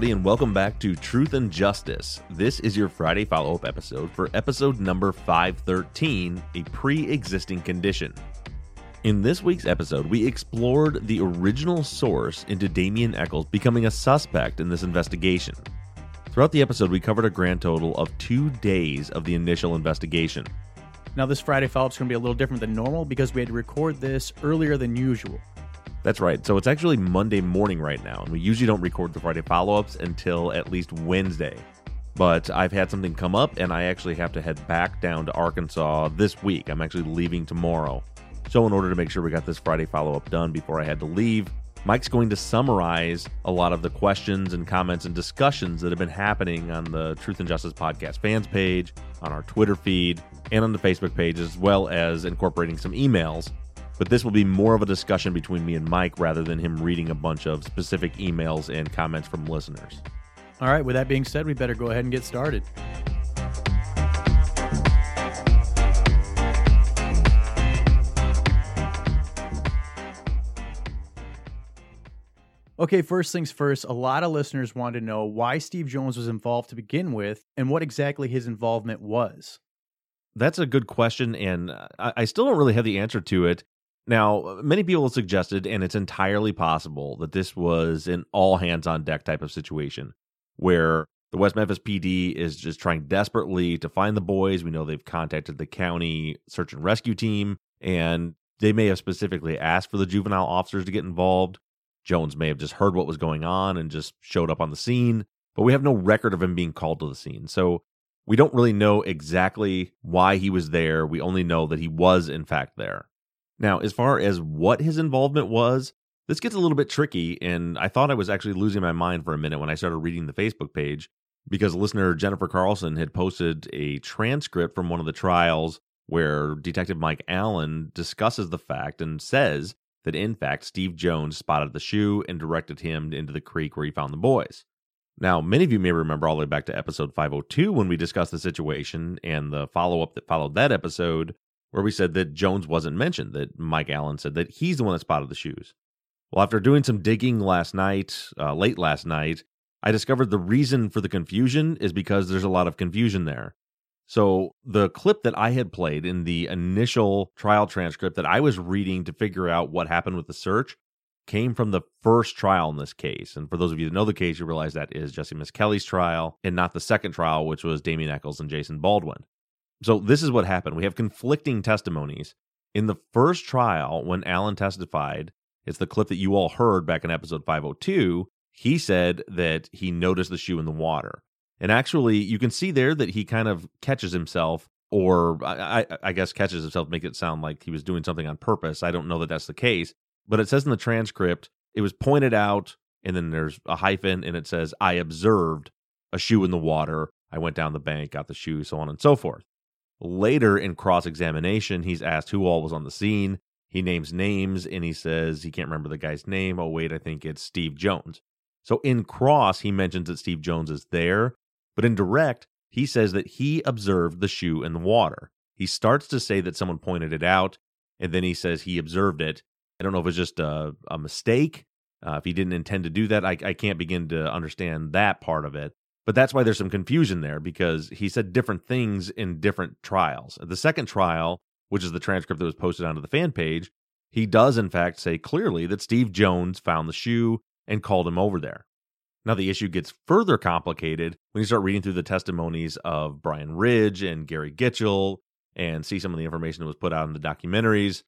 Everybody, and welcome back to Truth and Justice. This is your Friday follow up episode for episode number 513 A Pre Existing Condition. In this week's episode, we explored the original source into Damien Echols becoming a suspect in this investigation. Throughout the episode, we covered a grand total of two days of the initial investigation. Now, this Friday follow up is going to be a little different than normal because we had to record this earlier than usual. That's right. So it's actually Monday morning right now, and we usually don't record the Friday follow ups until at least Wednesday. But I've had something come up, and I actually have to head back down to Arkansas this week. I'm actually leaving tomorrow. So, in order to make sure we got this Friday follow up done before I had to leave, Mike's going to summarize a lot of the questions and comments and discussions that have been happening on the Truth and Justice Podcast fans page, on our Twitter feed, and on the Facebook page, as well as incorporating some emails but this will be more of a discussion between me and Mike rather than him reading a bunch of specific emails and comments from listeners. All right, with that being said, we better go ahead and get started. Okay, first things first, a lot of listeners want to know why Steve Jones was involved to begin with and what exactly his involvement was. That's a good question, and I still don't really have the answer to it. Now, many people have suggested, and it's entirely possible, that this was an all hands on deck type of situation where the West Memphis PD is just trying desperately to find the boys. We know they've contacted the county search and rescue team, and they may have specifically asked for the juvenile officers to get involved. Jones may have just heard what was going on and just showed up on the scene, but we have no record of him being called to the scene. So we don't really know exactly why he was there. We only know that he was, in fact, there. Now, as far as what his involvement was, this gets a little bit tricky, and I thought I was actually losing my mind for a minute when I started reading the Facebook page because listener Jennifer Carlson had posted a transcript from one of the trials where Detective Mike Allen discusses the fact and says that in fact Steve Jones spotted the shoe and directed him into the creek where he found the boys. Now, many of you may remember all the way back to episode 502 when we discussed the situation and the follow up that followed that episode where we said that Jones wasn't mentioned, that Mike Allen said that he's the one that spotted the shoes. Well, after doing some digging last night, uh, late last night, I discovered the reason for the confusion is because there's a lot of confusion there. So, the clip that I had played in the initial trial transcript that I was reading to figure out what happened with the search came from the first trial in this case. And for those of you that know the case, you realize that is Jessie Misskelley's trial and not the second trial, which was Damien Echols and Jason Baldwin. So this is what happened. We have conflicting testimonies. In the first trial, when Allen testified, it's the clip that you all heard back in episode 502. He said that he noticed the shoe in the water. And actually, you can see there that he kind of catches himself, or I, I, guess catches himself, make it sound like he was doing something on purpose. I don't know that that's the case, but it says in the transcript, it was pointed out, and then there's a hyphen, and it says, I observed a shoe in the water. I went down the bank, got the shoe, so on and so forth. Later in cross examination, he's asked who all was on the scene. He names names and he says he can't remember the guy's name. Oh, wait, I think it's Steve Jones. So in cross, he mentions that Steve Jones is there, but in direct, he says that he observed the shoe in the water. He starts to say that someone pointed it out, and then he says he observed it. I don't know if it's just a, a mistake Uh, if he didn't intend to do that, I, I can't begin to understand that part of it. But that's why there's some confusion there because he said different things in different trials. The second trial, which is the transcript that was posted onto the fan page, he does in fact say clearly that Steve Jones found the shoe and called him over there. Now, the issue gets further complicated when you start reading through the testimonies of Bryn Ridge and Gary Gitchell and see some of the information that was put out in the documentaries.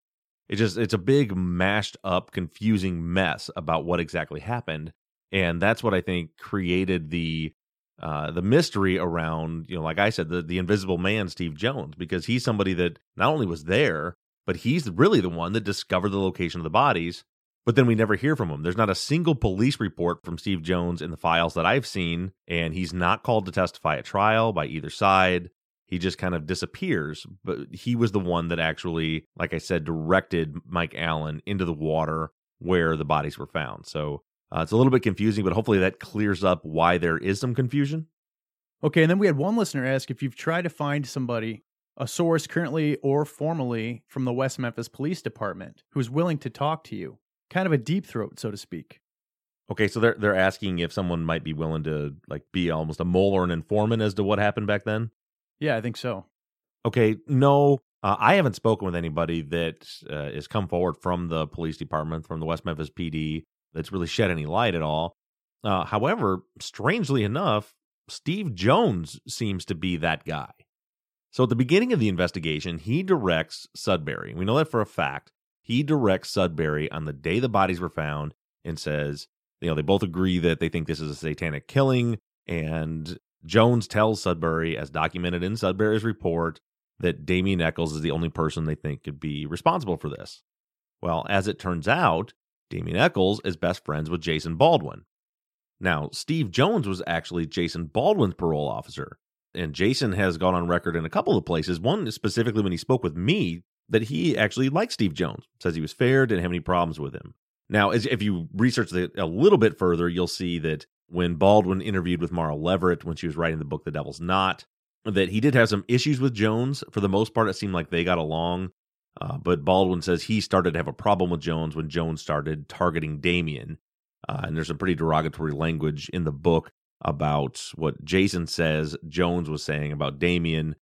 It just it's a big mashed up confusing mess about what exactly happened and that's what I think created the uh, the mystery around, you know, like I said, the, the invisible man, Steve Jones, because he's somebody that not only was there, but he's really the one that discovered the location of the bodies. But then we never hear from him. There's not a single police report from Steve Jones in the files that I've seen, and he's not called to testify at trial by either side. He just kind of disappears. But he was the one that actually, like I said, directed Mike Allen into the water where the bodies were found. So uh, it's a little bit confusing, but hopefully that clears up why there is some confusion. Okay, and then we had one listener ask if you've tried to find somebody, a source currently or formerly from the West Memphis Police Department, who's willing to talk to you. Kind of a deep throat, so to speak. Okay, so they're they're asking if someone might be willing to like be almost a mole or an informant as to what happened back then. Yeah, I think so. Okay, no, uh, I haven't spoken with anybody that uh, has come forward from the police department, from the West Memphis PD, that's really shed any light at all. Uh, however, strangely enough, Steve Jones seems to be that guy. So at the beginning of the investigation, he directs Sudbury. We know that for a fact. He directs Sudbury on the day the bodies were found and says, you know, they both agree that they think this is a satanic killing. And Jones tells Sudbury, as documented in Sudbury's report, that Damien Echols is the only person they think could be responsible for this. Well, as it turns out, Damien Echols is best friends with Jason Baldwin. Now, Steve Jones was actually Jason Baldwin's parole officer, and Jason has gone on record in a couple of places, one specifically when he spoke with me, that he actually liked Steve Jones, says he was fair, didn't have any problems with him. Now, if you research it a little bit further, you'll see that when Baldwin interviewed with Mara Leveritt when she was writing the book The Devil's Knot, that he did have some issues with Jones. For the most part, it seemed like they got along. Uh, but Baldwin says he started to have a problem with Jones when Jones started targeting Damien. Uh, and there's some pretty derogatory language in the book about what Jason says Jones was saying about Damien.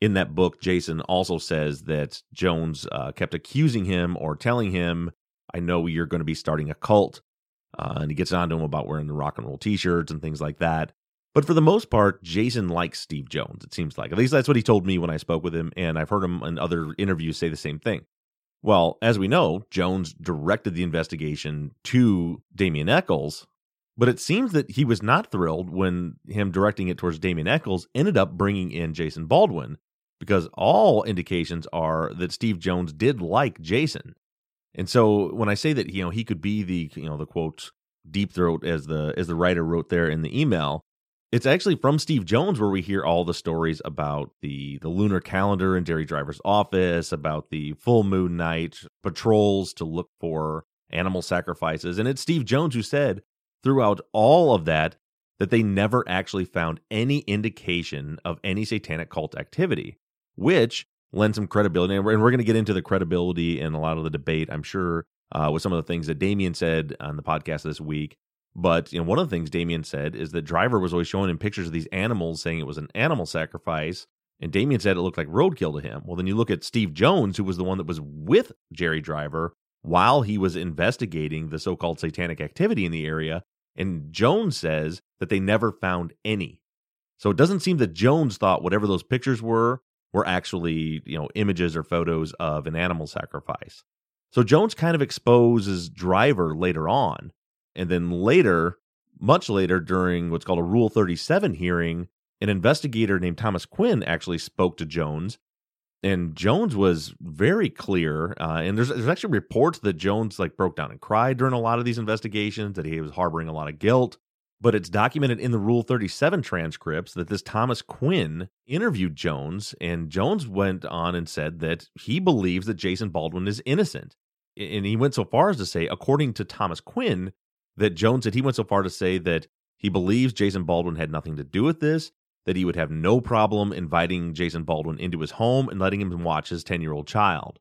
In that book, Jason also says that Jones uh, kept accusing him or telling him, I know you're going to be starting a cult. Uh, and he gets on to him about wearing the rock and roll t shirts and things like that. But for the most part, Jason likes Steve Jones, it seems like. At least that's what he told me when I spoke with him, and I've heard him in other interviews say the same thing. Well, as we know, Jones directed the investigation to Damien Echols, but it seems that he was not thrilled when him directing it towards Damien Echols ended up bringing in Jason Baldwin, because all indications are that Steve Jones did like Jason. And so when I say that, you know, he could be the, you know, the quote deep throat as the as the writer wrote there in the email, it's actually from Steve Jones where we hear all the stories about the the lunar calendar in Jerry Driver's office, about the full moon night patrols to look for animal sacrifices. And it's Steve Jones who said throughout all of that that they never actually found any indication of any satanic cult activity, which lends some credibility. And we're, we're going to get into the credibility and a lot of the debate, I'm sure, uh, with some of the things that Damien said on the podcast this week. But you know, one of the things Damien said is that Driver was always showing him pictures of these animals, saying it was an animal sacrifice. And Damien said it looked like roadkill to him. Well, then you look at Steve Jones, who was the one that was with Jerry Driver while he was investigating the so called satanic activity in the area. And Jones says that they never found any. So it doesn't seem that Jones thought whatever those pictures were were actually, you know, images or photos of an animal sacrifice. So Jones kind of exposes Driver later on and then later, much later, during what's called a Rule 37 hearing, an investigator named Thomas Quinn actually spoke to Jones. And Jones was very clear, uh, and there's there's actually reports that Jones like broke down and cried during a lot of these investigations, that he was harboring a lot of guilt. But it's documented in the Rule 37 transcripts that this Thomas Quinn interviewed Jones, and Jones went on and said that he believes that Jason Baldwin is innocent. And he went so far as to say, according to Thomas Quinn, that Jones said he went so far to say that he believes Jason Baldwin had nothing to do with this, that he would have no problem inviting Jason Baldwin into his home and letting him watch his 10 year old child.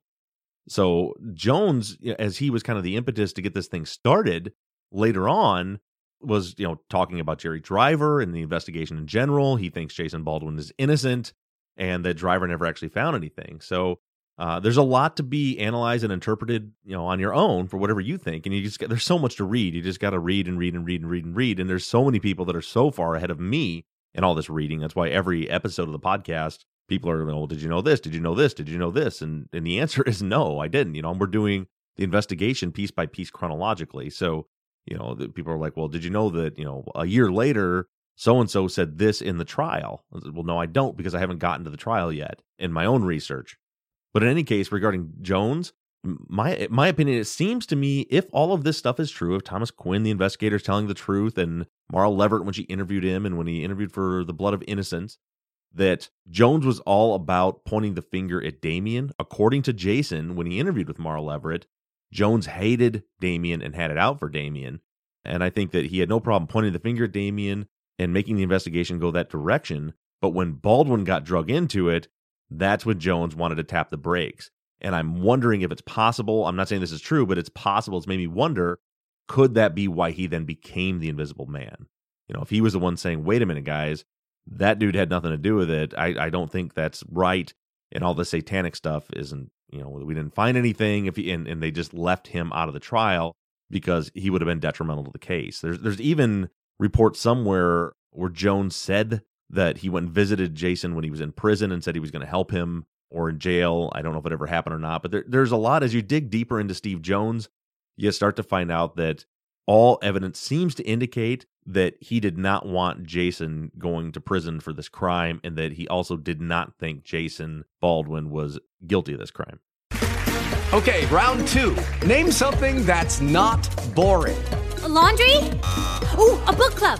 So Jones, as he was kind of the impetus to get this thing started, later on was, you know, talking about Jerry Driver and the investigation in general. He thinks Jason Baldwin is innocent and that Driver never actually found anything. So uh, there's a lot to be analyzed and interpreted, you know, on your own for whatever you think. And you just get, there's so much to read. You just got to read and read and read and read and read. And there's so many people that are so far ahead of me in all this reading. That's why every episode of the podcast, people are, well, did you know this? Did you know this? Did you know this? And and the answer is no, I didn't. You know, we're doing the investigation piece by piece chronologically. So, you know, people are like, well, did you know that, you know, a year later, so and so said this in the trial? Well, no, I don't because I haven't gotten to the trial yet in my own research. But in any case, regarding Jones, my my opinion, it seems to me if all of this stuff is true, if Thomas Quinn, the investigator, is telling the truth, and Marla Leveritt when she interviewed him, and when he interviewed for the Blood of Innocents, that Jones was all about pointing the finger at Damien. According to Jason, when he interviewed with Marla Leveritt, Jones hated Damien and had it out for Damien. And I think that he had no problem pointing the finger at Damien and making the investigation go that direction. But when Baldwin got drug into it, that's when Jones wanted to tap the brakes. And I'm wondering if it's possible. I'm not saying this is true, but it's possible. It's made me wonder could that be why he then became the invisible man? You know, if he was the one saying, wait a minute, guys, that dude had nothing to do with it. I, I don't think that's right. And all the satanic stuff isn't, you know, we didn't find anything if he, and, and they just left him out of the trial because he would have been detrimental to the case. There's there's even reports somewhere where Jones said that he went and visited Jason when he was in prison and said he was going to help him or in jail. I don't know if it ever happened or not, but there, there's a lot as you dig deeper into Steve Jones, you start to find out that all evidence seems to indicate that he did not want Jason going to prison for this crime and that he also did not think Jason Baldwin was guilty of this crime. Okay, round two. Name something that's not boring. A laundry? Ooh, a book club.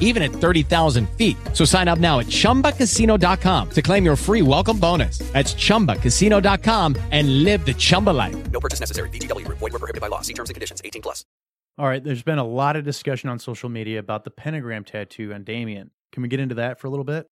even at 30,000 feet. So sign up now at chumbacasino.com to claim your free welcome bonus. That's chumbacasino.com and live the Chumba life. No purchase necessary. VGW, void, were prohibited by law. See terms and conditions 18 plus. All right, there's been a lot of discussion on social media about the pentagram tattoo on Damien. Can we get into that for a little bit?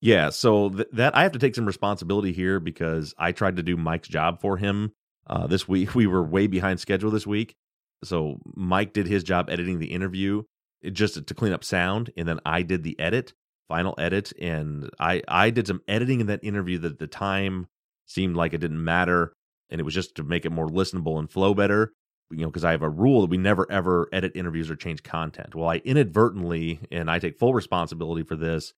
Yeah, so th- that I have to take some responsibility here because I tried to do Mike's job for him uh, this week. We were way behind schedule this week, so Mike did his job editing the interview just to clean up sound, and then I did the edit, final edit, and I I did some editing in that interview that at the time seemed like it didn't matter, and it was just to make it more listenable and flow better. You know, because I have a rule that we never ever edit interviews or change content. Well, I inadvertently, and I take full responsibility for this,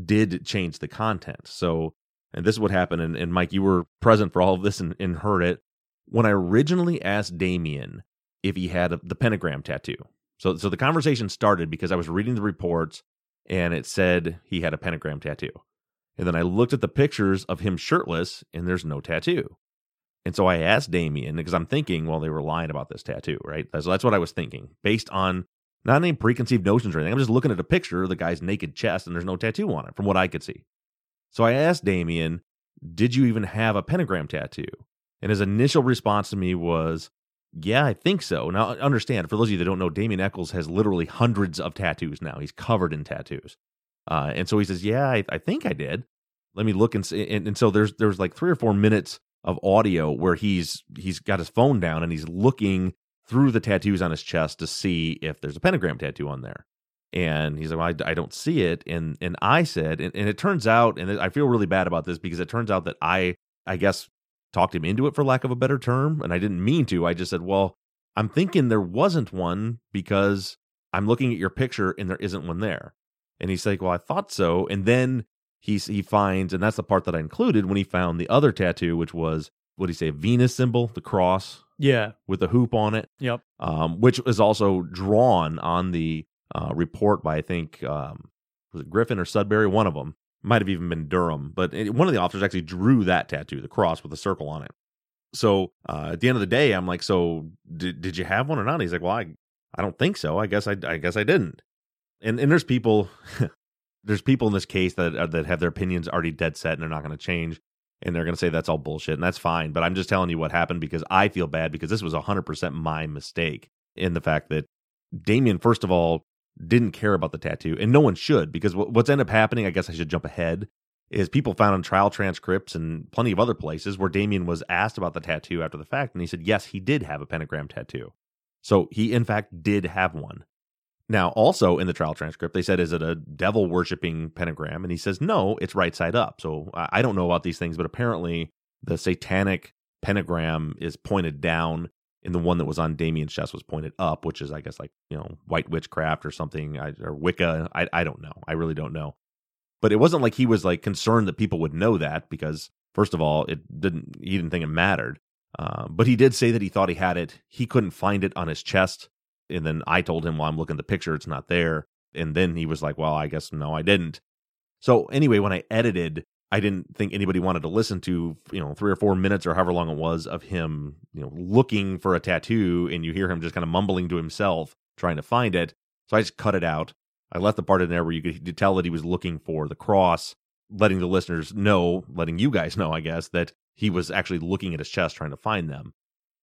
did change the content. So, and this is what happened. And, and Mike, you were present for all of this and, and heard it. When I originally asked Damien if he had a, the pentagram tattoo, so so the conversation started because I was reading the reports and it said he had a pentagram tattoo. And then I looked at the pictures of him shirtless and there's no tattoo. And so I asked Damien because I'm thinking, well, they were lying about this tattoo, right? So that's what I was thinking based on not any preconceived notions or anything. I'm just looking at a picture of the guy's naked chest and there's no tattoo on it from what I could see. So I asked Damien, did you even have a pentagram tattoo? And his initial response to me was, yeah, I think so. Now, understand, for those of you that don't know, Damien Echols has literally hundreds of tattoos now. He's covered in tattoos. Uh, and so he says, yeah, I, I, think I did. Let me look and see. And, and so there's there's like three or four minutes of audio where he's he's got his phone down and he's looking through the tattoos on his chest to see if there's a pentagram tattoo on there. And he's like, well, I, I don't see it. And and I said, and, and it turns out, and I feel really bad about this because it turns out that I I guess talked him into it for lack of a better term, and I didn't mean to. I just said, well, I'm thinking there wasn't one because I'm looking at your picture and there isn't one there. And he's like, well, I thought so. And then he he finds, and that's the part that I included when he found the other tattoo, which was what do you say, a Venus symbol, the cross, Yeah. with a hoop on it, Yep. um, which is also drawn on the uh, report by I think um, was it Griffin or Sudbury, one of them might have even been Durham, but one of the officers actually drew that tattoo, the cross with a circle on it. So uh, at the end of the day, I'm like, so did did you have one or not? He's like, well, I I don't think so. I guess I I guess I didn't. And and there's people there's people in this case that that have their opinions already dead set and they're not going to change and they're going to say that's all bullshit and that's fine but i'm just telling you what happened because i feel bad because this was 100% my mistake in the fact that damien first of all didn't care about the tattoo and no one should because what's ended up happening i guess i should jump ahead is people found in trial transcripts and plenty of other places where damien was asked about the tattoo after the fact and he said yes he did have a pentagram tattoo so he in fact did have one now, also in the trial transcript, they said, Is it a devil worshiping pentagram? And he says, No, it's right side up. So I don't know about these things, but apparently the satanic pentagram is pointed down, and the one that was on Damien's chest was pointed up, which is, I guess, like, you know, white witchcraft or something, or Wicca. I, I don't know. I really don't know. But it wasn't like he was like concerned that people would know that because, first of all, it didn't, he didn't think it mattered. Uh, but he did say that he thought he had it. He couldn't find it on his chest and then I told him, well, I'm looking at the picture, it's not there. And then he was like, well, I guess no, I didn't. So anyway, when I edited, I didn't think anybody wanted to listen to, you know, three or four minutes or however long it was of him, you know, looking for a tattoo and you hear him just kind of mumbling to himself, trying to find it. So I just cut it out. I left the part in there where you could tell that he was looking for the cross, letting the listeners know, letting you guys know, I guess, that he was actually looking at his chest trying to find them.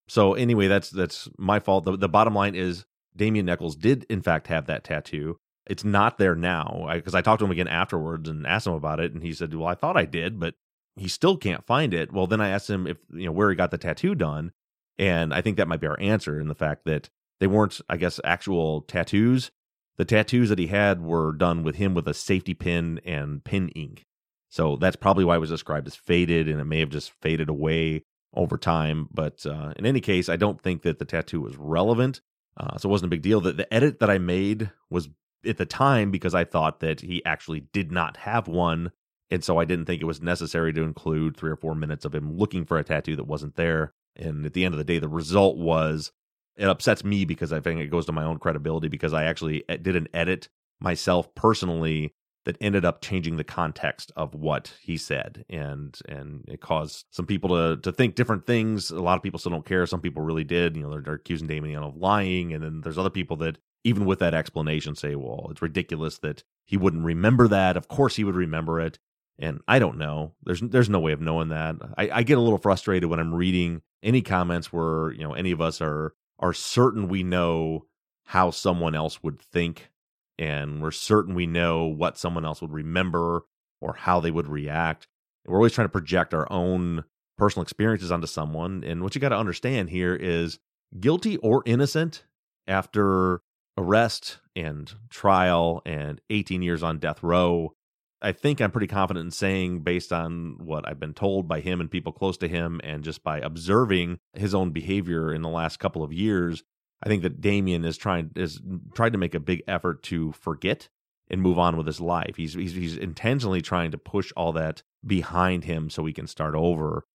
So anyway, that's that's my fault. The, the bottom line is Damien Echols did in fact have that tattoo. It's not there now because I, I, talked to him again afterwards and asked him about it, and he said, "Well, I thought I did, but he still can't find it." Well, then I asked him if you know where he got the tattoo done, and I think that might be our answer in the fact that they weren't, I guess, actual tattoos. The tattoos that he had were done with him with a safety pin and pin ink. So that's probably why it was described as faded, and it may have just faded away over time. But uh, in any case, I don't think that the tattoo was relevant. Uh, so it wasn't a big deal. The, the edit that I made was at the time because I thought that he actually did not have one. And so I didn't think it was necessary to include three or four minutes of him looking for a tattoo that wasn't there. And at the end of the day, the result was it upsets me because I think it goes to my own credibility because I actually eh, did an edit myself personally that ended up changing the context of what he said. And and it caused some people to to think different things. A lot of people still don't care. Some people really did. You know they're, they're accusing damien of lying. And then there's other people that even with that explanation say well it's ridiculous that he wouldn't remember that of course he would remember it and i don't know there's there's no way of knowing that i, I get a little frustrated when i'm reading any comments where you know any of us are are certain we know how someone else would think and we're certain we know what someone else would remember or how they would react. We're always trying to project our own personal experiences onto someone. And what you got to understand here is guilty or innocent after arrest and trial and 18 years on death row. I think I'm pretty confident in saying, based on what I've been told by him and people close to him, and just by observing his own behavior in the last couple of years, I think that Damien is trying is tried to make a big effort to forget and move on with his life. He's he's he's intentionally trying to push all that behind him so he can start over.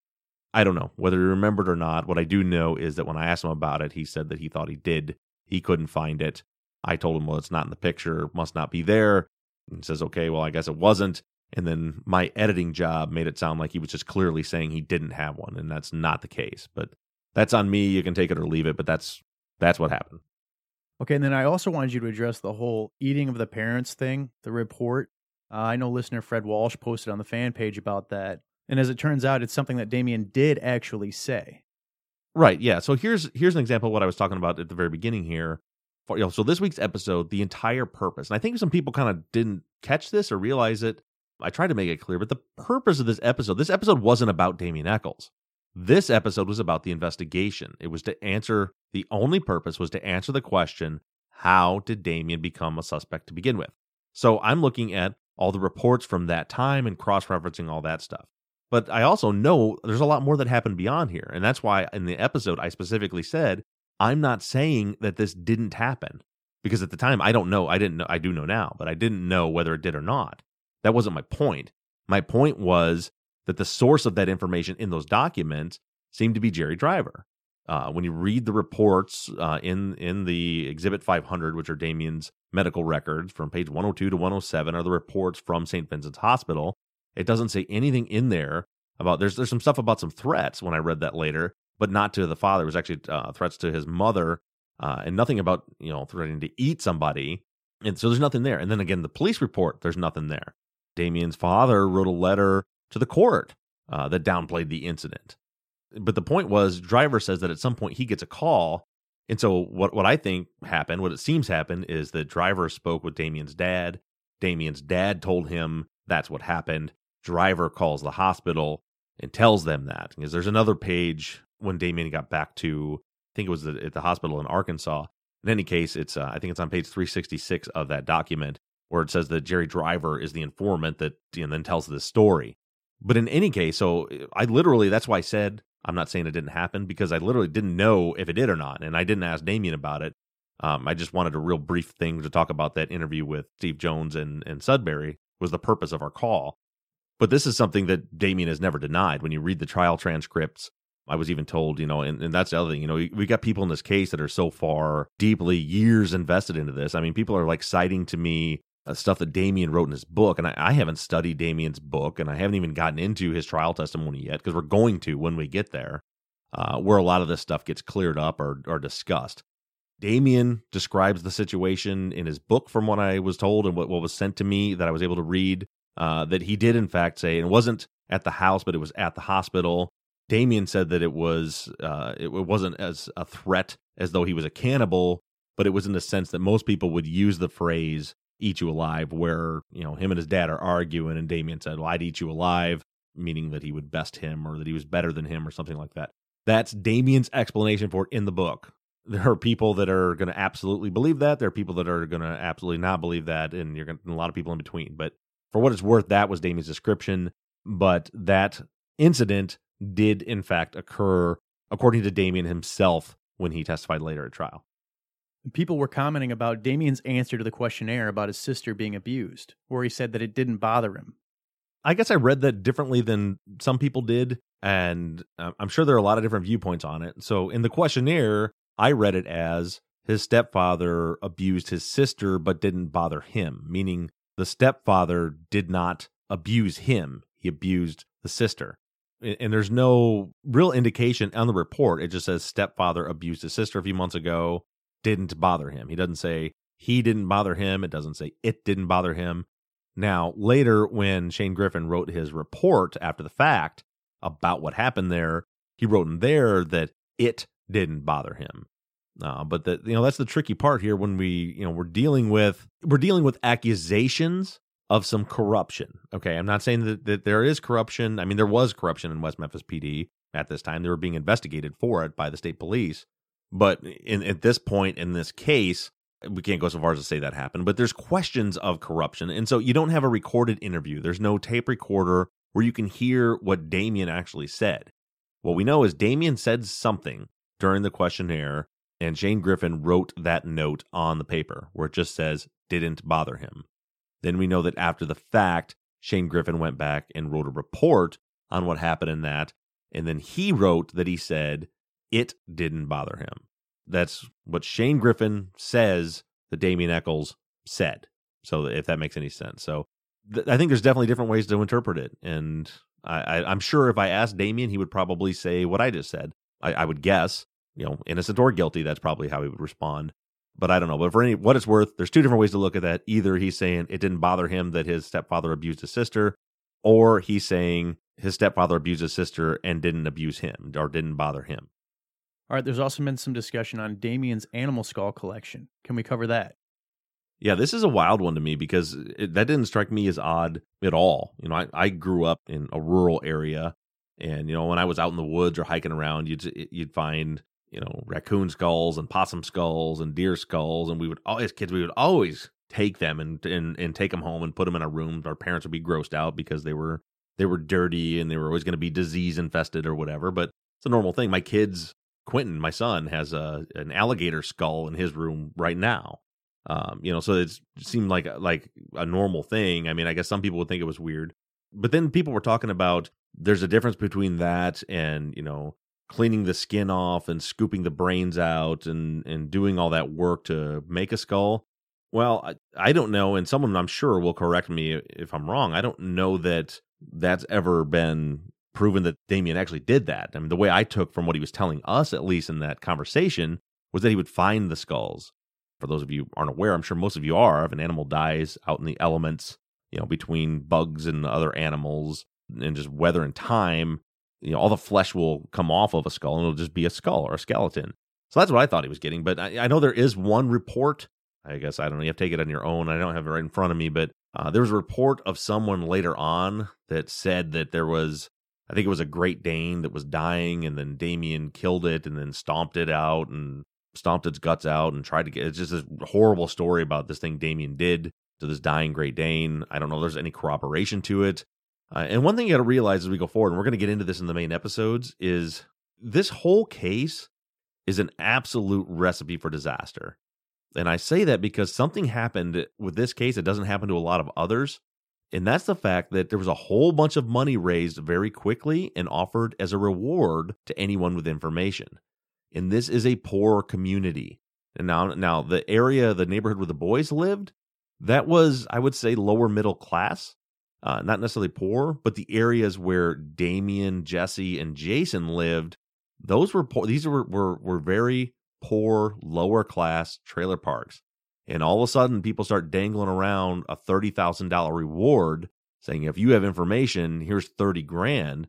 I don't know whether he remembered or not. What I do know is that when I asked him about it, he said that he thought he did. He couldn't find it. I told him, well, it's not in the picture, must not be there. And says, okay, well, I guess it wasn't. And then my editing job made it sound like he was just clearly saying he didn't have one, and that's not the case. But that's on me. You can take it or leave it, but that's that's what happened. Okay, and then I also wanted you to address the whole eating of the parents thing, the report. Uh, I know listener Fred Walsh posted on the fan page about that. And as it turns out, it's something that Damien did actually say. Right. Yeah. So here's here's an example of what I was talking about at the very beginning here. For, you know, so this week's episode, the entire purpose, and I think some people kind of didn't catch this or realize it. I tried to make it clear, but the purpose of this episode, this episode wasn't about Damien Echols. This episode was about the investigation. It was to answer, the only purpose was to answer the question how did Damien become a suspect to begin with? So I'm looking at all the reports from that time and cross referencing all that stuff. But I also know there's a lot more that happened beyond here. And that's why in the episode, I specifically said, I'm not saying that this didn't happen because at the time, I don't know. I didn't know. I do know now, but I didn't know whether it did or not. That wasn't my point. My point was that the source of that information in those documents seemed to be Jerry Driver. Uh, when you read the reports uh, in in the Exhibit 500, which are Damien's medical records from page 102 to 107, are the reports from St. Vincent's Hospital. It doesn't say anything in there about there's there's some stuff about some threats when I read that later, but not to the father. It was actually uh, threats to his mother, uh, and nothing about you know threatening to eat somebody. And so there's nothing there. And then again, the police report, there's nothing there. Damien's father wrote a letter to the court uh, that downplayed the incident. But the point was, driver says that at some point he gets a call. And so what, what I think happened, what it seems happened, is that driver spoke with Damien's dad. Damien's dad told him that's what happened. Driver calls the hospital and tells them that. Because there's another page when Damien got back to, I think it was at the hospital in Arkansas. In any case, it's uh, I think it's on page 366 of that document where it says that Jerry Driver is the informant that and then tells this story. But in any case, so I literally that's why I said I'm not saying it didn't happen because I literally didn't know if it did or not, and I didn't ask Damien about it. Um, I just wanted a real brief thing to talk about that interview with Steve Jones and and Sudbury was the purpose of our call. But this is something that Damien has never denied. When you read the trial transcripts, I was even told, you know, and, and that's the other thing, you know, we, we got people in this case that are so far deeply years invested into this. I mean, people are like citing to me uh, stuff that Damien wrote in his book, and I, I, haven't studied Damien's book, and I haven't even gotten into his trial testimony yet because we're going to when we get there, uh, where a lot of this stuff gets cleared up or, or discussed. Damien describes the situation in his book, from what I was told and what, what was sent to me that I was able to read, uh, that he did in fact say, and it wasn't at the house, but it was at the hospital. Damien said that it was uh, it wasn't as a threat as though he was a cannibal, but it was in the sense that most people would use the phrase "eat you alive," where you know him and his dad are arguing, and Damien said, "Well, I'd eat you alive," meaning that he would best him or that he was better than him or something like that. That's Damien's explanation for it in the book. There are people that are going to absolutely believe that. There are people that are going to absolutely not believe that, and you're going a lot of people in between. But for what it's worth, that was Damien's description. But that incident did in fact occur, according to Damien himself, when he testified later at trial. People were commenting about Damien's answer to the questionnaire about his sister being abused, where he said that it didn't bother him. I guess I read that differently than some people did, and uh, I'm sure there are a lot of different viewpoints on it. So in the questionnaire, I read it as his stepfather abused his sister but didn't bother him, meaning the stepfather did not abuse him, he abused the sister and there's no real indication on the report. It just says stepfather abused his sister a few months ago, didn't bother him. He doesn't say he didn't bother him. It doesn't say it didn't bother him. Now, later, when Shane Griffin wrote his report after the fact about what happened there, he wrote in there that it didn't bother him. Uh, but that you know that's the tricky part here when we you know we're dealing with we're dealing with accusations of some corruption. Okay, I'm not saying that, that there is corruption. I mean, there was corruption in West Memphis PD at this time. They were being investigated for it by the state police. But in, at this point in this case, we can't go so far as to say that happened, but there's questions of corruption. And so you don't have a recorded interview. There's no tape recorder where you can hear what Damien actually said. What we know is Damien said something during the questionnaire, and Shane Griffin wrote that note on the paper where it just says, didn't bother him. Then we know that after the fact, Shane Griffin went back and wrote a report on what happened in that. And then he wrote that he said it didn't bother him. That's what Shane Griffin says that Damien Echols said. So if that makes any sense. So th- I think there's definitely different ways to interpret it. And I, I, am sure if I asked Damien, he would probably say what I just said. I, I would guess, you know, innocent or guilty. That's probably how he would respond but I don't know. But for any what it's worth, there's two different ways to look at that. Either he's saying it didn't bother him that his stepfather abused his sister, or he's saying his stepfather abused his sister and didn't abuse him or didn't bother him. All right, there's also been some discussion on Damien's animal skull collection. Can we cover that? Yeah, this is a wild one to me because it, that didn't strike me as odd at all. You know, I, I grew up in a rural area, and you know, when I was out in the woods or hiking around, you'd you'd find you know, raccoon skulls and possum skulls and deer skulls. And we would, all as kids, we would always take them and, and, and take them home and put them in a room. Our parents would be grossed out because they were, they were dirty and they were always going to be disease infested or whatever. But it's a normal thing. My kids, Quentin, my son, has a, an alligator skull in his room right now. Um, you know, so it seemed like like a normal thing. I mean, I guess some people would think it was weird, but then people were talking about there's a difference between that and you know cleaning the skin off and scooping the brains out and and doing all that work to make a skull. Well, I, I don't know, and someone I'm sure will correct me if I'm wrong. I don't know that that's ever been proven that Damien actually did that. I mean, the way I took from what he was telling us, at least in that conversation, was that he would find the skulls. For those of you aren't aware, I'm sure most of you are. If an animal dies out in the elements, you know, between bugs and other animals, and just weather and time, you know, all the flesh will come off of a skull and it'll just be a skull or a skeleton. So that's what I thought he was getting. But I, I know there is one report. I guess I don't know. You have to take it on your own. I don't have it right in front of me, but uh, there was a report of someone later on that said that there was, I think it was a Great Dane that was dying, and then Damien killed it and then stomped it out and stomped its guts out and tried to get. It's just a horrible story about this thing Damien did to this dying Great Dane. I don't know if there's any corroboration to it. Uh, and one thing you got to realize as we go forward, and we're going to get into this in the main episodes, is this whole case is an absolute recipe for disaster. And I say that because something happened with this case that doesn't happen to a lot of others. And that's the fact that there was a whole bunch of money raised very quickly and offered as a reward to anyone with information. And this is a poor community. And now, now the area, the neighborhood where the boys lived, that was, I would say, lower middle class uh, not necessarily poor, but the areas where Damien, Jessie, and Jason lived, those were poor. These were, were were very poor, lower class trailer parks. And all of a sudden, people start dangling around a thirty thousand dollar reward, saying if you have information, here's thirty grand.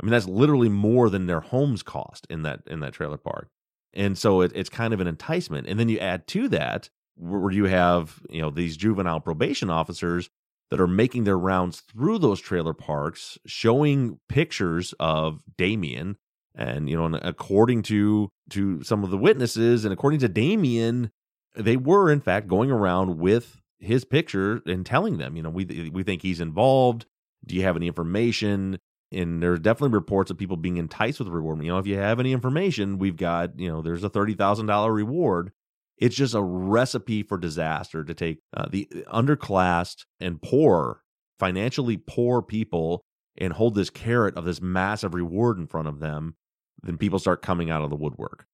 I mean, that's literally more than their homes cost in that in that trailer park. And so it, it's kind of an enticement. And then you add to that where you have you know these juvenile probation officers that are making their rounds through those trailer parks, showing pictures of Damien. And, you know, and according to to some of the witnesses and according to Damien, they were in fact going around with his picture and telling them, you know, we we think he's involved. Do you have any information? And there's definitely reports of people being enticed with reward. You know, if you have any information, we've got, you know, there's a thirty thousand dollar reward. It's just a recipe for disaster to take uh, the underclassed and poor, financially poor people and hold this carrot of this massive reward in front of them. Then people start coming out of the woodwork.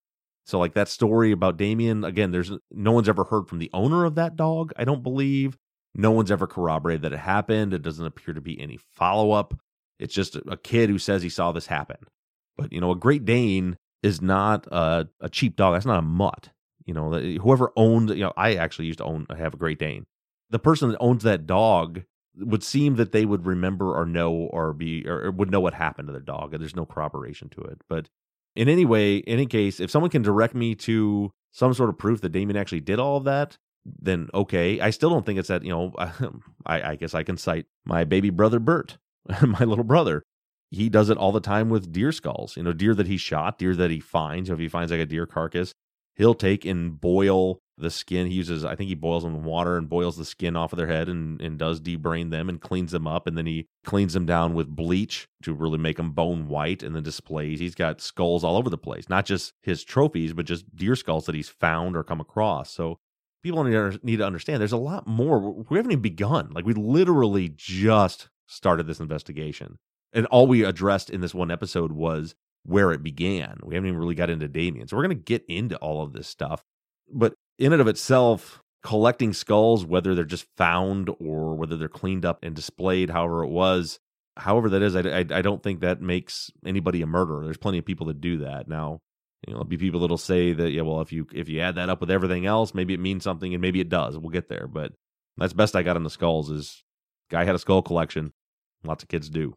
So, like that story about Damien, again, there's no one's ever heard from the owner of that dog, I don't believe. No one's ever corroborated that it happened. It doesn't appear to be any follow up. It's just a kid who says he saw this happen. But, you know, a Great Dane is not a, a cheap dog. That's not a mutt. You know, whoever owned, you know, I actually used to own, have a Great Dane. The person that owns that dog would seem that they would remember or know or be or, would know what happened to their dog. There's no corroboration to it. But in any way, in any case, if someone can direct me to some sort of proof that Damien actually did all of that, then okay. I still don't think it's that, you know, I, I guess I can cite my baby brother Bert, my little brother. He does it all the time with deer skulls, you know, deer that he shot, deer that he finds. So if he finds like a deer carcass, he'll take and boil the skin. He uses, I think he boils them in water and boils the skin off of their head and, and does debrain them and cleans them up. And then he cleans them down with bleach to really make them bone white and then displays. He's got skulls all over the place, not just his trophies, but just deer skulls that he's found or come across. So people need to understand there's a lot more. We haven't even begun. Like we literally just started this investigation. And all we addressed in this one episode was where it began. We haven't even really got into Damien. So we're going to get into all of this stuff. But in and of itself, collecting skulls, whether they're just found or whether they're cleaned up and displayed, however it was, however that is, I, I, I don't think that makes anybody a murderer. There's plenty of people that do that. Now, you know, there'll be people that'll say that, yeah, well, if you if you add that up with everything else, maybe it means something, and maybe it does. We'll get there, but that's best I got on the skulls. Is guy had a skull collection. Lots of kids do.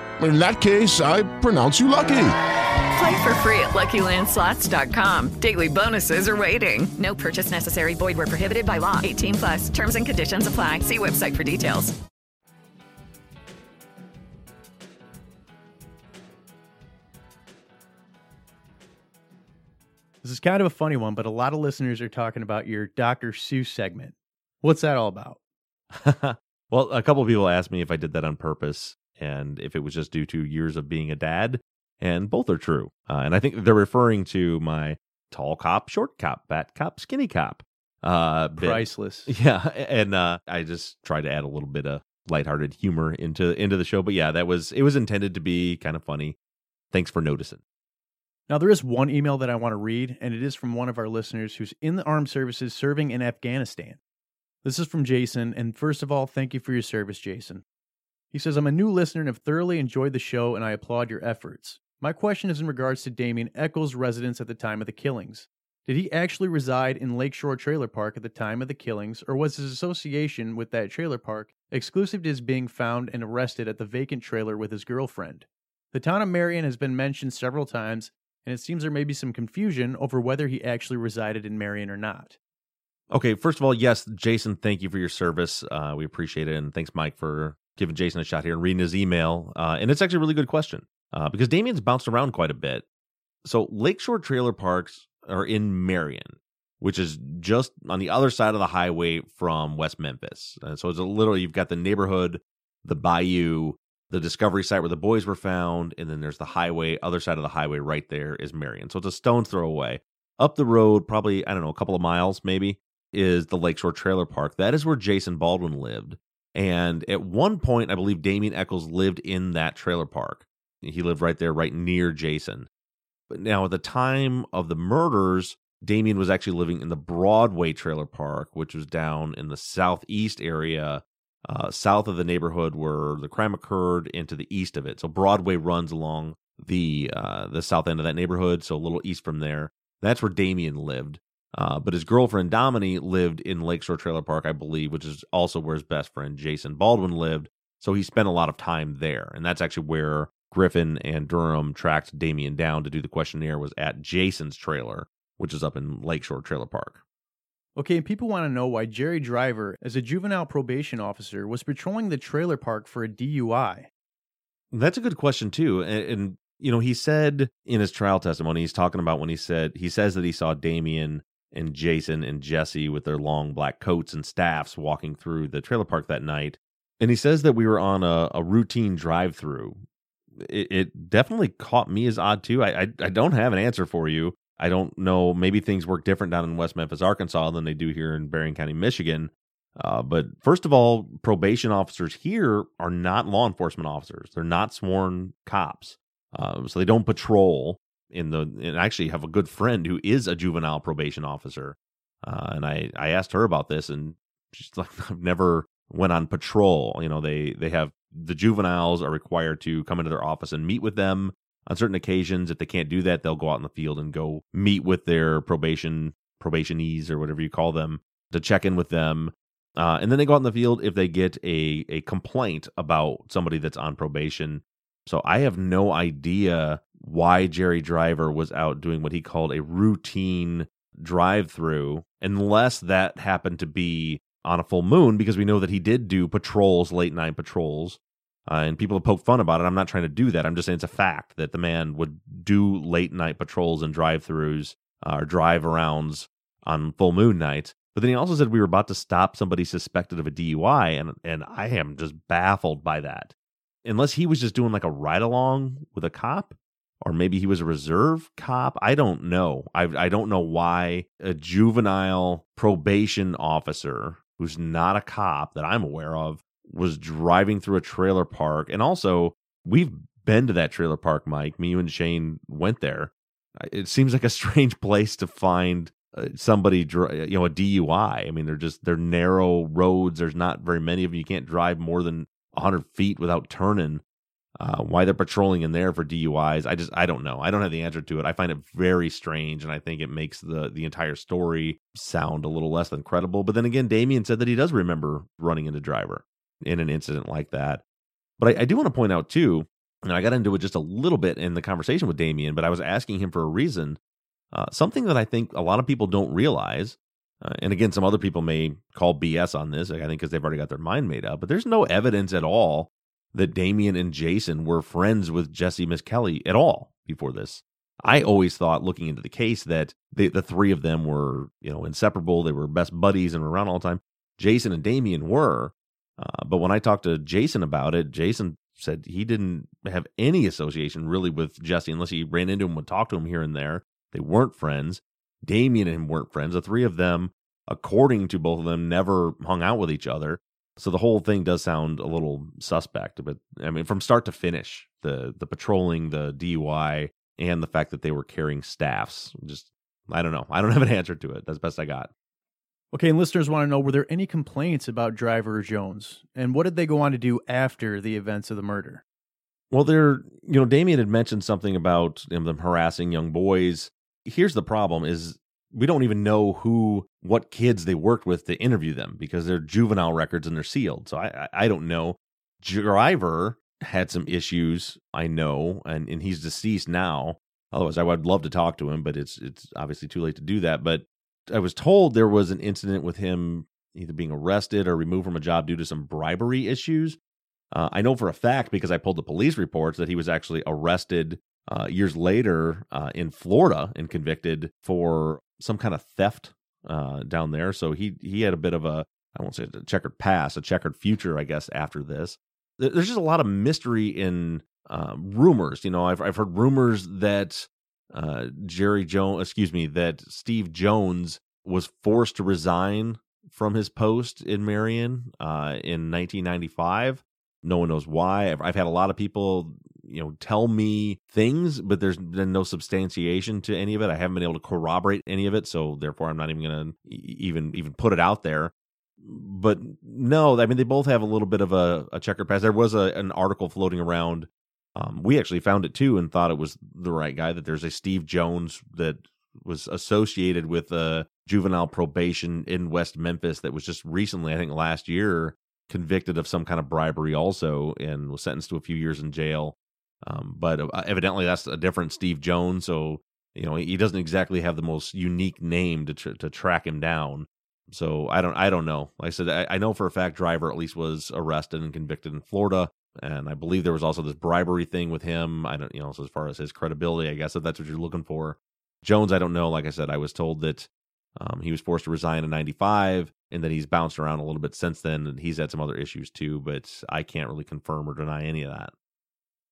In that case, I pronounce you lucky. Play for free at LuckyLandSlots.com. Daily bonuses are waiting. No purchase necessary. Void where prohibited by law. 18 plus. Terms and conditions apply. See website for details. This is kind of a funny one, but a lot of listeners are talking about your Dr. Seuss segment. What's that all about? well, a couple of people asked me if I did that on purpose and if it was just due to years of being a dad, and both are true. Uh, and I think they're referring to my tall cop, short cop, fat cop, skinny cop. Uh, bit. Priceless. Yeah, and uh, I just tried to add a little bit of lighthearted humor into into the show. But yeah, that was it was intended to be kind of funny. Thanks for noticing. Now, there is one email that I want to read, and it is from one of our listeners who's in the armed services serving in Afghanistan. This is from Jason, and first of all, thank you for your service, Jason. He says, I'm a new listener and have thoroughly enjoyed the show, and I applaud your efforts. My question is in regards to Damien Echols' residence at the time of the killings. Did he actually reside in Lakeshore Trailer Park at the time of the killings, or was his association with that trailer park exclusive to his being found and arrested at the vacant trailer with his girlfriend? The town of Marion has been mentioned several times, and it seems there may be some confusion over whether he actually resided in Marion or not. Okay, first of all, yes, Jason, thank you for your service. Uh, we appreciate it. And thanks, Mike, for giving Jason a shot here and reading his email. Uh, and it's actually a really good question uh, because Damien's bounced around quite a bit. So, Lakeshore Trailer Parks are in Marion, which is just on the other side of the highway from West Memphis. And so, it's a little, you've got the neighborhood, the bayou, the discovery site where the boys were found, and then there's the highway. Other side of the highway right there is Marion. So, it's a stone's throw away. Up the road, probably, I don't know, a couple of miles maybe, is the Lakeshore Trailer Park. That is where Jason Baldwin lived. And at one point, I believe Damien Echols lived in that trailer park. He lived right there, right near Jason. But now, at the time of the murders, Damien was actually living in the Broadway trailer park, which was down in the southeast area, uh, south of the neighborhood where the crime occurred, into the east of it. So Broadway runs along the uh, the south end of that neighborhood, so a little east from there. That's where Damien lived. Uh, but his girlfriend Domini lived in Lakeshore Trailer Park, I believe, which is also where his best friend Jason Baldwin lived. So he spent a lot of time there, and that's actually where Griffin and Durham tracked Damien down to do the questionnaire. Was at Jason's trailer, which is up in Lakeshore Trailer Park. Okay, and people want to know why Jerry Driver, as a juvenile probation officer, was patrolling the trailer park for a DUI. That's a good question too, and, and you know he said in his trial testimony, he's talking about when he said he says that he saw Damien and Jason and Jessie with their long black coats and staffs walking through the trailer park that night. And he says that we were on a, a routine drive through. It, it, definitely caught me as odd too. I, I, I don't have an answer for you. I don't know. Maybe things work different down in West Memphis, Arkansas than they do here in Berrien County, Michigan. Uh, but first of all, probation officers here are not law enforcement officers. They're not sworn cops. Uh, so they don't patrol in the and I actually have a good friend who is a juvenile probation officer. Uh, and I, I asked her about this and she's like, I've never went on patrol. You know, they, they have the juveniles are required to come into their office and meet with them on certain occasions. If they can't do that, they'll go out in the field and go meet with their probation probationees or whatever you call them to check in with them. Uh, and then they go out in the field if they get a, a complaint about somebody that's on probation. So I have no idea why Jerry Driver was out doing what he called a routine drive through, unless that happened to be on a full moon, because we know that he did do patrols, late night patrols. Uh, and people have poked fun about it. I'm not trying to do that. I'm just saying it's a fact that the man would do late night patrols and drive throughs uh, or drive arounds on full moon nights. But then he also said we were about to stop somebody suspected of a DUI, and and I am just baffled by that. Unless he was just doing like a ride along with a cop, or maybe he was a reserve cop. I don't know. I I don't know why a juvenile probation officer who's not a cop that I'm aware of was driving through a trailer park. And also, we've been to that trailer park, Mike. Me, you, and Shane went there. It seems like a strange place to find uh, somebody, you know, a DUI. I mean, they're just they're narrow roads. There's not very many of them. You can't drive more than 100 feet without turning. Uh, why they're patrolling in there for DUIs, I just I don't know. I don't have the answer to it. I find it very strange, and I think it makes the the entire story sound a little less than credible. But then again, Damien said that he does remember running into Driver in an incident like that. But I, I do want to point out too, and I got into it just a little bit in the conversation with Damien, but I was asking him for a reason. Uh, something that I think a lot of people don't realize, uh, and again, some other people may call BS on this, I think because they've already got their mind made up, but there's no evidence at all that Damien and Jason were friends with Jessie Misskelley at all before this. I always thought, looking into the case, that the, the three of them were, you know, inseparable. They were best buddies and were around all the time. Jason and Damien were, uh, but when I talked to Jason about it, Jason said he didn't have any association really with Jessie unless he ran into him and talked to him here and there. They weren't friends. Damien and him weren't friends. The three of them, according to both of them, never hung out with each other. So the whole thing does sound a little suspect, but I mean, from start to finish, the the patrolling, the DUI, and the fact that they were carrying staffs, just I don't know. I don't have an answer to it. That's best I got. Okay, and listeners want to know were there any complaints about Driver Jones? And what did they go on to do after the events of the murder? Well, there, you know, Damien had mentioned something about them harassing young boys. Here's the problem is we don't even know who what kids they worked with to interview them because they're juvenile records and they're sealed. So I I, I don't know. Driver had some issues, I know, and, and he's deceased now. Otherwise, I would love to talk to him, but it's it's obviously too late to do that. But I was told there was an incident with him either being arrested or removed from a job due to some bribery issues. Uh, I know for a fact because I pulled the police reports that he was actually arrested uh, years later uh, in Florida and convicted for some kind of theft uh, down there. So he he had a bit of a I won't say a checkered past, a checkered future, I guess. After this, there's just a lot of mystery in uh, rumors. You know, I've I've heard rumors that uh, Jerry Jones, excuse me, that Steve Jones was forced to resign from his post in Marion uh, in 1995. No one knows why. I've, I've, had a lot of people, you know, tell me things, but there's been no substantiation to any of it. I haven't been able to corroborate any of it, so therefore, I'm not even going to even even put it out there. But no, I mean, they both have a little bit of a, a checkered past. There was a, an article floating around um, we actually found it too and thought it was the right guy. That there's a Steve Jones that was associated with a juvenile probation in West Memphis that was just recently, I think last year, convicted of some kind of bribery also and was sentenced to a few years in jail. Um, but uh, evidently, that's a different Steve Jones. So you know he doesn't exactly have the most unique name to tr- to track him down. So I don't I don't know. Like I said, I, I know for a fact Driver at least was arrested and convicted in Florida and I believe there was also this bribery thing with him. I don't, you know, so as far as his credibility, I guess if that's what you're looking for. Jones, I don't know. Like I said, I was told that um, he was forced to resign in '95, and that he's bounced around a little bit since then, and he's had some other issues too. But I can't really confirm or deny any of that.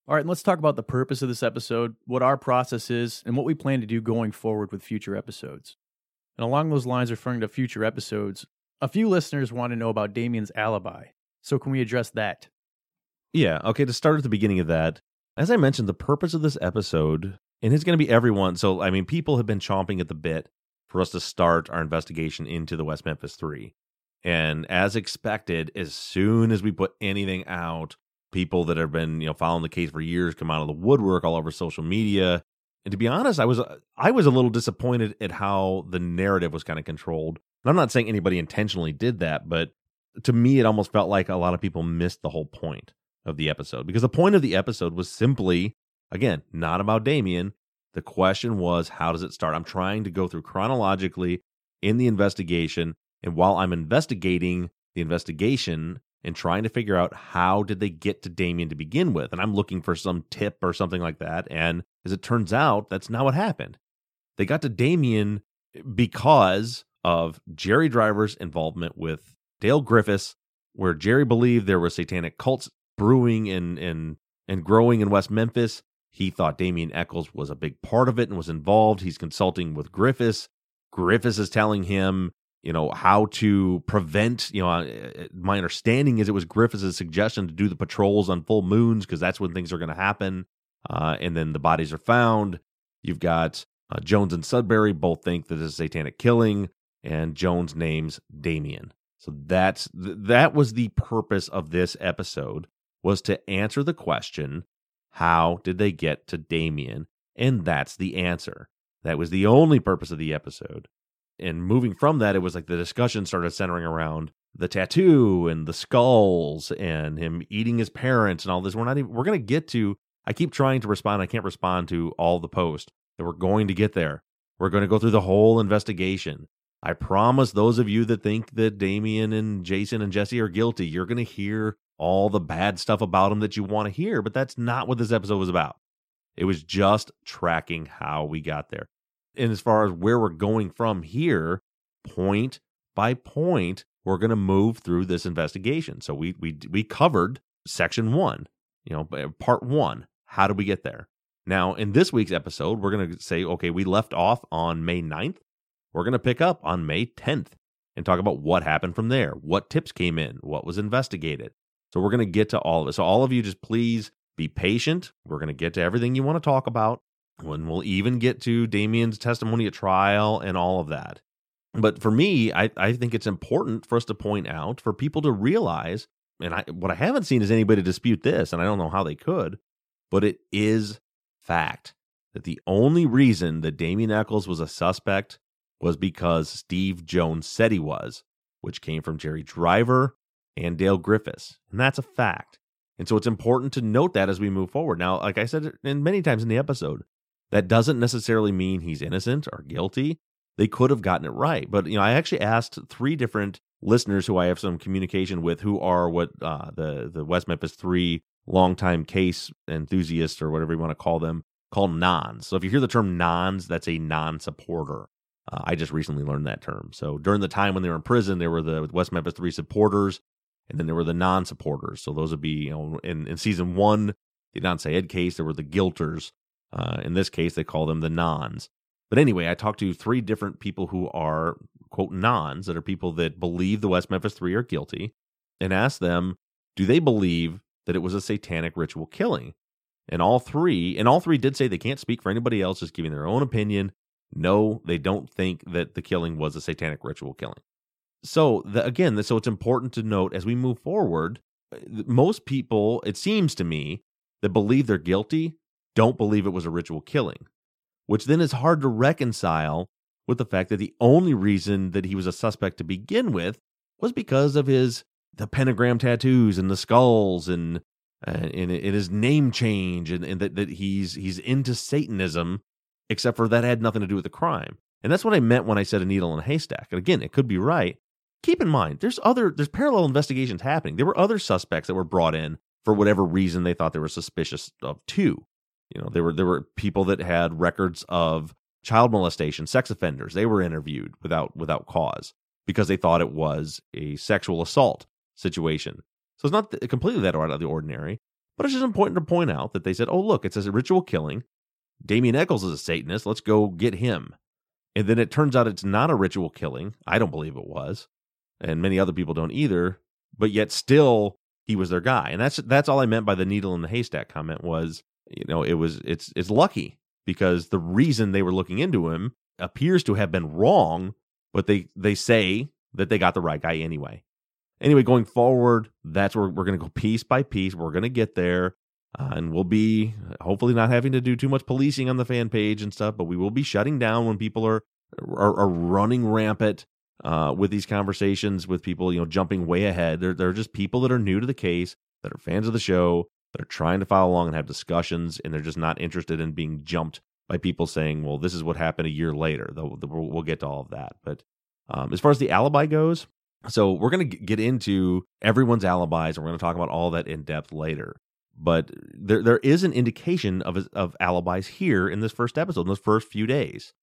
All right, and let's talk about the purpose of this episode, what our process is, and what we plan to do going forward with future episodes. And along those lines, referring to future episodes, a few listeners want to know about Damien's alibi. So, can we address that? Yeah. Okay. To start at the beginning of that, as I mentioned, the purpose of this episode, and it's going to be everyone. So, I mean, people have been chomping at the bit for us to start our investigation into the West Memphis Three. And as expected, as soon as we put anything out, people that have been, you know, following the case for years come out of the woodwork all over social media. And to be honest, I was I was a little disappointed at how the narrative was kind of controlled. And I'm not saying anybody intentionally did that, but to me, it almost felt like a lot of people missed the whole point of the episode because the point of the episode was simply, again, not about Damien. The question was, how does it start? I'm trying to go through chronologically in the investigation. And while I'm investigating the investigation and trying to figure out how did they get to Damien to begin with, and I'm looking for some tip or something like that. And as it turns out, that's not what happened. They got to Damien because of Jerry Driver's involvement with Dale Griffis, where Jerry believed there were satanic cults brewing and and and growing in West Memphis. He thought Damien Echols was a big part of it and was involved. He's consulting with Griffis. Griffis is telling him, you know, how to prevent, you know, uh, uh, my understanding is it was Griffis' suggestion to do the patrols on full moons because that's when things are going to happen. Uh, and then the bodies are found. You've got Uh, Jones and Sudbury both think that it's a satanic killing, and Jones names Damien. So that's th- that was the purpose of this episode was to answer the question, how did they get to Damien? And that's the answer. That was the only purpose of the episode. And moving from that, it was like the discussion started centering around the tattoo and the skulls and him eating his parents and all this. We're not even, we're going to get to, I keep trying to respond. I can't respond to all the post that we're going to get there. We're going to go through the whole investigation. I promise those of you that think that Damien and Jason and Jessie are guilty, you're going to hear all the bad stuff about them that you want to hear, but that's not what this episode was about. It was just tracking how we got there. And as far as where we're going from here, point by point, we're going to move through this investigation. So we we we covered section 1, you know, eh, part 1. How did we get there? Now, in this week's episode, we're going to say, okay, we left off on May 9th. We're going to pick up on May 10th and talk about what happened from there, what tips came in, what was investigated. So we're going to get to all of it. So all of you just please be patient. We're going to get to everything you want to talk about. When we'll even get to Damien's testimony at trial and all of that. But for me, I, I think it's important for us to point out for people to realize, and I, what I haven't seen is anybody dispute this, and I don't know how they could, but it is fact that the only reason that Damien Echols was a suspect was because Steve Jones said he was, which came from Jerry Driver and Dale Griffis. And that's a fact. And so it's important to note that as we move forward. Now, like I said and many times in the episode, that doesn't necessarily mean he's innocent or guilty. They could have gotten it right. But, you know, I actually asked three different listeners who I have some communication with who are what uh, the, the West Memphis 3 longtime case enthusiasts or whatever you want to call them call nons. So if you hear the term nons, that's a non supporter. Uh, I just recently learned that term. So during the time when they were in prison, there were the West Memphis 3 supporters and then there were the non supporters. So those would be, you know, in, in season one, the Adnan Syed case, there were the guilters. Uh, in this case, they call them the nons. But anyway, I talked to three different people who are, quote, nons, that are people that believe the West Memphis Three are guilty, and asked them, do they believe that it was a satanic ritual killing? And all three, and all three did say they can't speak for anybody else, just giving their own opinion. No, they don't think that the killing was a satanic ritual killing. So the, again, so it's important to note as we move forward, uh, most people, it seems to me, that believe they're guilty don't believe it was a ritual killing, which then is hard to reconcile with the fact that the only reason that he was a suspect to begin with was because of his the pentagram tattoos and the skulls and uh, and, and his name change and, and that, that he's he's into Satanism, except for that had nothing to do with the crime. And that's what I meant when I said a needle in a haystack. And again, it could be right, keep in mind there's other there's parallel investigations happening. There were other suspects that were brought in for whatever reason they thought they were suspicious of too. You know, there were there were people that had records of child molestation, sex offenders. They were interviewed without without cause because they thought it was a sexual assault situation. So it's not completely that out of the ordinary, but it's just important to point out that they said, "Oh, look, it's a ritual killing. Damien Echols is a Satanist. Let's go get him." And then it turns out it's not a ritual killing. I don't believe it was and many other people don't either. But yet still he was their guy, and that's that's all I meant by the needle in the haystack comment was you know it was it's it's lucky because the reason they were looking into him appears to have been wrong, but they they say that they got the right guy anyway. Anyway, going forward, that's where we're going to go piece by piece. We're going to get there. Uh, and we'll be hopefully not having to do too much policing on the fan page and stuff, but we will be shutting down when people are are, are running rampant uh, with these conversations with people, you know, jumping way ahead. They're, they're just people that are new to the case, that are fans of the show, that are trying to follow along and have discussions, and they're just not interested in being jumped by people saying, well, this is what happened a year later. We'll, we'll get to all of that. But um, as far as the alibi goes, so we're going to get into everyone's alibis, and we're going to talk about all that in depth later. But there there is an indication of of alibis here in this first episode, in those first few days.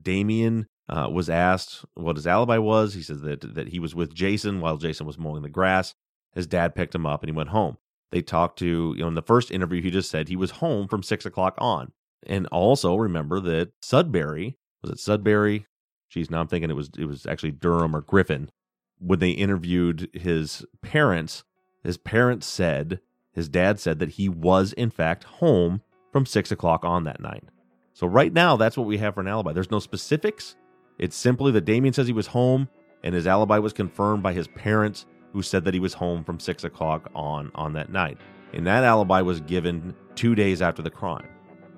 Damien uh, was asked what his alibi was. He says that that he was with Jason while Jason was mowing the grass. His dad picked him up and he went home. They talked to you know in the first interview he just said he was home from six o'clock on. And also remember that Sudbury was it Sudbury? Geez, now I'm thinking it was it was actually Durham or Griffin. When they interviewed his parents, his parents said his dad said that he was in fact home from six o'clock on that night. So right now, that's what we have for an alibi. There's no specifics. It's simply that Damien says he was home, and his alibi was confirmed by his parents, who said that he was home from six o'clock on on that night. And that alibi was given two days after the crime.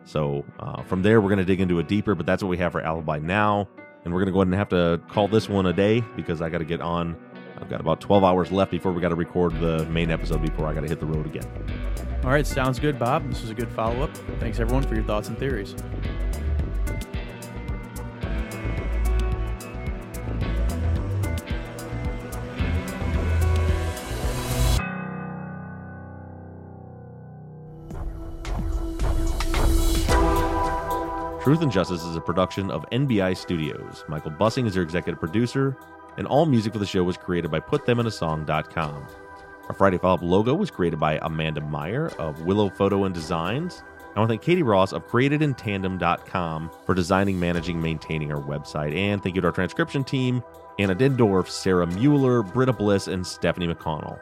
So uh, from there, we're going to dig into it deeper, but that's what we have for alibi now. And we're going to go ahead and have to call this one a day because I got to get on. I've got about 12 hours left before we got to record the main episode before I got to hit the road again. All right, sounds good, Bob. This was a good follow up. Thanks, everyone, for your thoughts and theories. Truth and Justice is a production of NBI Studios. Michael Bussing is your executive producer, and all music for the show was created by PutThemInASong.com. Our Friday Follow Up logo was created by Amanda Meyer of Willow Photo and Designs. I want to thank Katie Ross of CreatedInTandem.com for designing, managing, maintaining our website. And thank you to our transcription team, Anna Dindorf, Sarah Mueller, Britta Bliss, and Stephanie McConnell.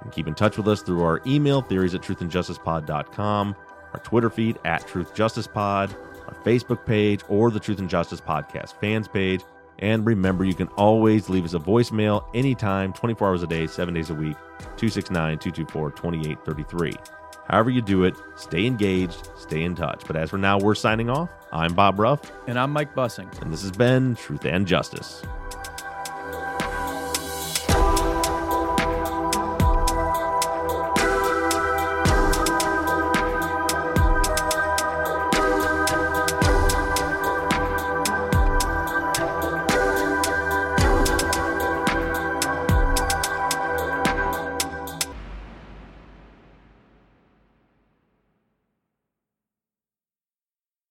And keep in touch with us through our email, theories at truthandjusticepod.com, our Twitter feed at truthjusticepod, our Facebook page, or the Truth and Justice Podcast fans page. And remember, you can always leave us a voicemail anytime, 24 hours a day, seven days a week, 269 224 2833. However, you do it, stay engaged, stay in touch. But as for now, we're signing off. I'm Bob Ruff. And I'm Mike Bussing. And this has been Truth and Justice.